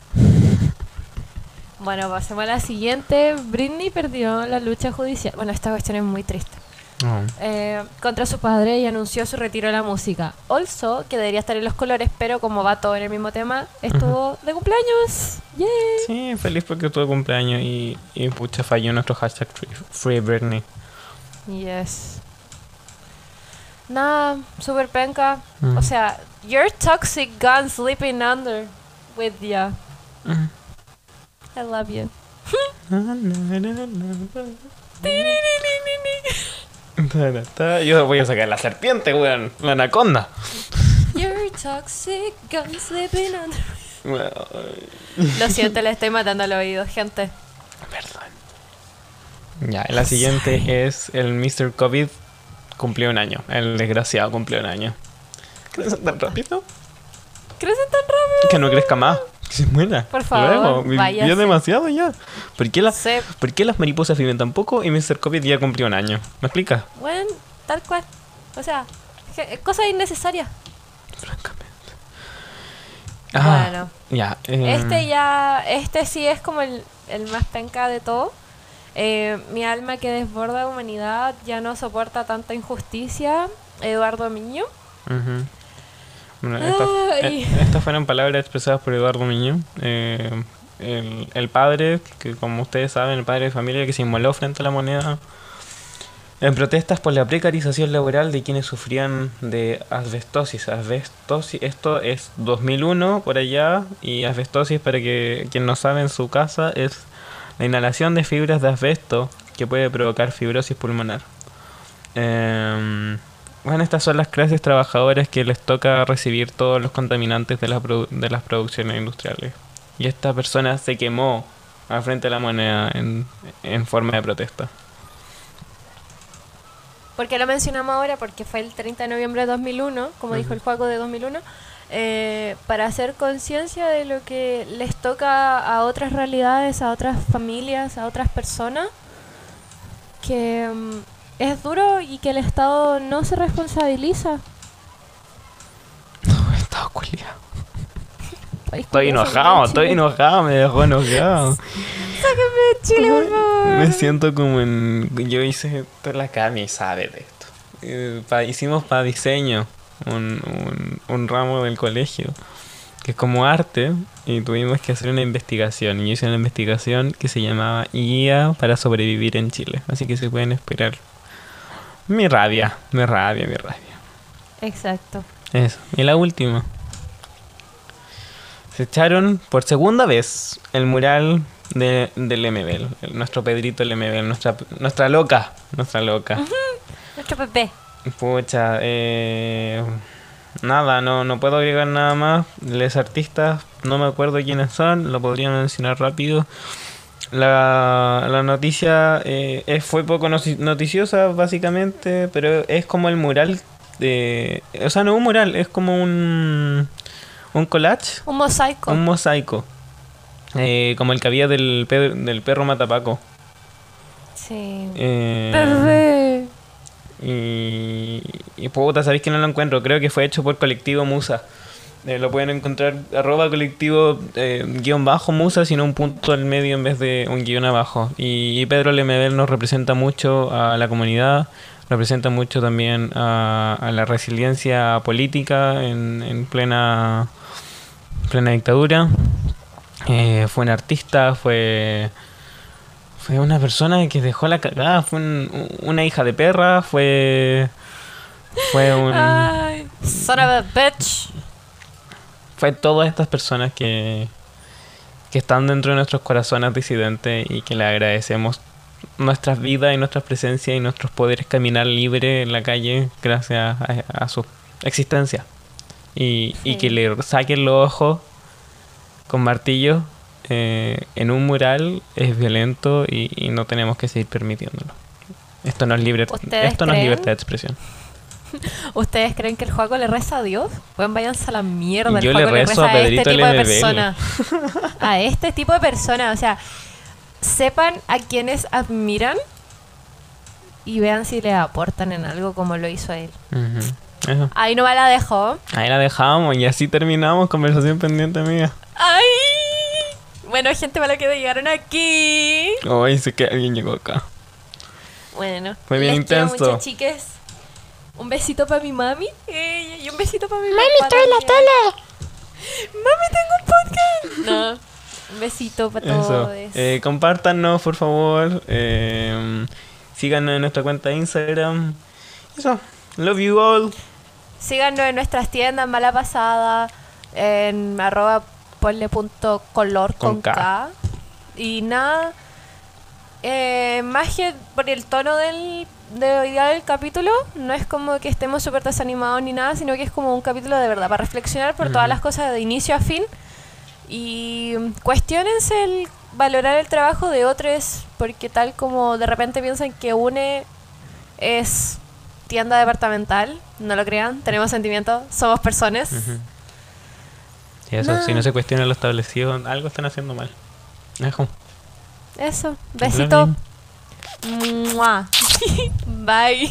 Bueno, pasemos a la siguiente. Britney perdió la lucha judicial. Bueno, esta cuestión es muy triste. No. Eh, contra su padre y anunció su retiro de la música. Also, que debería estar en los colores, pero como va todo en el mismo tema, estuvo de cumpleaños. Sí, feliz porque tuvo cumpleaños y, y pucha falló nuestro hashtag Free, free Britney. Yes. Nada, super penca. Mm. O sea, you're toxic gun sleeping under with ya. Mm. I love you. Yo voy a sacar la serpiente, weón. La anaconda. You're toxic sleeping under. Lo siento, le estoy matando al oído, gente. Perdón. Ya, la siguiente es el Mr. COVID cumplió un año. El desgraciado cumplió un año. ¿Crece tan rápido? ¿Crecen tan rápido? Que no crezca más. Que se muera. Por favor, Luego, demasiado ya. ¿Por qué, la- Sí. ¿Por qué las mariposas viven tan poco y Mr. COVID ya cumplió un año? ¿Me explicas? Bueno, tal cual. O sea, cosas innecesarias. Francamente. Ah, Bueno. Ya. em, Este ya, este sí es como el, el más penca de todo. Eh, mi alma que desborda humanidad ya no soporta tanta injusticia. Eduardo Miño. Ujú. Bueno, estas, Ay. eh, estas fueron palabras expresadas por Eduardo Miño, eh, el, el padre, que como ustedes saben, el padre de familia que se inmoló frente a la moneda en protestas por la precarización laboral de quienes sufrían de asbestosis. Asbestosis, esto es 2001 por allá, y asbestosis, para que quien no sabe en su casa, es la inhalación de fibras de asbesto que puede provocar fibrosis pulmonar. Em, bueno, estas son las clases trabajadoras que les toca recibir todos los contaminantes de, la produ- de las producciones industriales. Y esta persona se quemó al frente de la moneda en, en forma de protesta. ¿Por qué lo mencionamos ahora? Porque fue el 30 de noviembre de 2001, como dijo el juego de 2001, eh, para hacer conciencia de lo que les toca a otras realidades, a otras familias, a otras personas, que mm, es duro y que el Estado no se responsabiliza. Estaba culiado. País Estoy enojado, ¿no? estoy enojado, me dejó enojado. Sáquenme de Chile, por favor. Me siento como en. Yo hice esto, la Cami sabe de esto. Eh, pa- hicimos para diseño un, un, un ramo del colegio que es como arte y tuvimos que hacer una investigación. Y yo hice una investigación que se llamaba Guía para sobrevivir en Chile. Así que se pueden esperar. Mi rabia, mi rabia, mi rabia. Exacto. Eso. Y la última. Se echaron por segunda vez el mural de, del MBL. el- Nuestro Pedrito el MBL. Nuestra, nuestra loca. Nuestra loca. Nuestro bebé. Pucha, eh, nada, no, no puedo agregar nada más. Les artistas, no me acuerdo quiénes son, lo podría mencionar rápido. La, la noticia eh, fue poco noticiosa, básicamente, pero es como el mural de. O sea, no un mural, es como un. Un collage, Un mosaico. un mosaico. eh, como el que había del, del perro Matapaco. Sí. Eh, y, y puta, sabéis que no lo encuentro. Creo que fue hecho por colectivo Musa. Eh, lo pueden encontrar arroba colectivo eh, guion bajo Musa, sino un punto al medio en vez de un guion abajo. Y, Pedro Lemebel nos representa mucho a la comunidad, representa mucho también a, a la resiliencia política en, en plena, plena dictadura. Eh, fue un artista, fue... Fue una persona que dejó la cagada, fue un- una hija de perra, fue... Fue un... Ay, son of a bitch. Fue todas estas personas que... Que están dentro de nuestros corazones disidentes y que le agradecemos nuestras vidas y nuestras presencias y nuestros poderes caminar libre en la calle gracias a, a su existencia. Y, y que le saquen los ojos con martillo eh, en un mural es violento y, y no tenemos que seguir permitiéndolo. Esto no es, libre, ¿Ustedes esto no es libertad de expresión. ¿Ustedes creen que el juego le reza a Dios? Pues váyanse a la mierda. El Yo le juego le reza a Pedrito este tipo de personas. A este tipo de personas. O sea, sepan a quienes admiran y vean si le aportan en algo como lo hizo él. Eso. Ahí no me la dejó. Ahí la dejamos y así terminamos. Conversación pendiente, amiga. ¡Ay! Bueno, gente mala que llegaron aquí. Hoy sé que alguien llegó acá. Bueno, Fue bien les intenso. mucho, chiques. Un besito para mi mami. eh, y un besito para mi Mami, papá trae la también. tele. Mami, tengo un podcast. No. Un besito para Eso. todos. Eh, compártanos, por favor. Eh, síganos en nuestra cuenta de Instagram. Eso. Love you all. Síganos en nuestras tiendas Mala Pasada, en arroba ponle punto color Con con, K. K. Y nada, eh, más que por el tono del, de hoy día del capítulo, no es como que estemos súper desanimados ni nada, sino que es como un capítulo de verdad para reflexionar por todas las cosas de inicio a fin. Y cuestionense el valorar el trabajo de otros, porque tal como de repente piensan que une es tienda departamental, no lo crean, tenemos sentimientos, somos personas. Y eso, No. si no se cuestiona lo establecido, algo están haciendo mal. Eso, besito. Mua. Bye.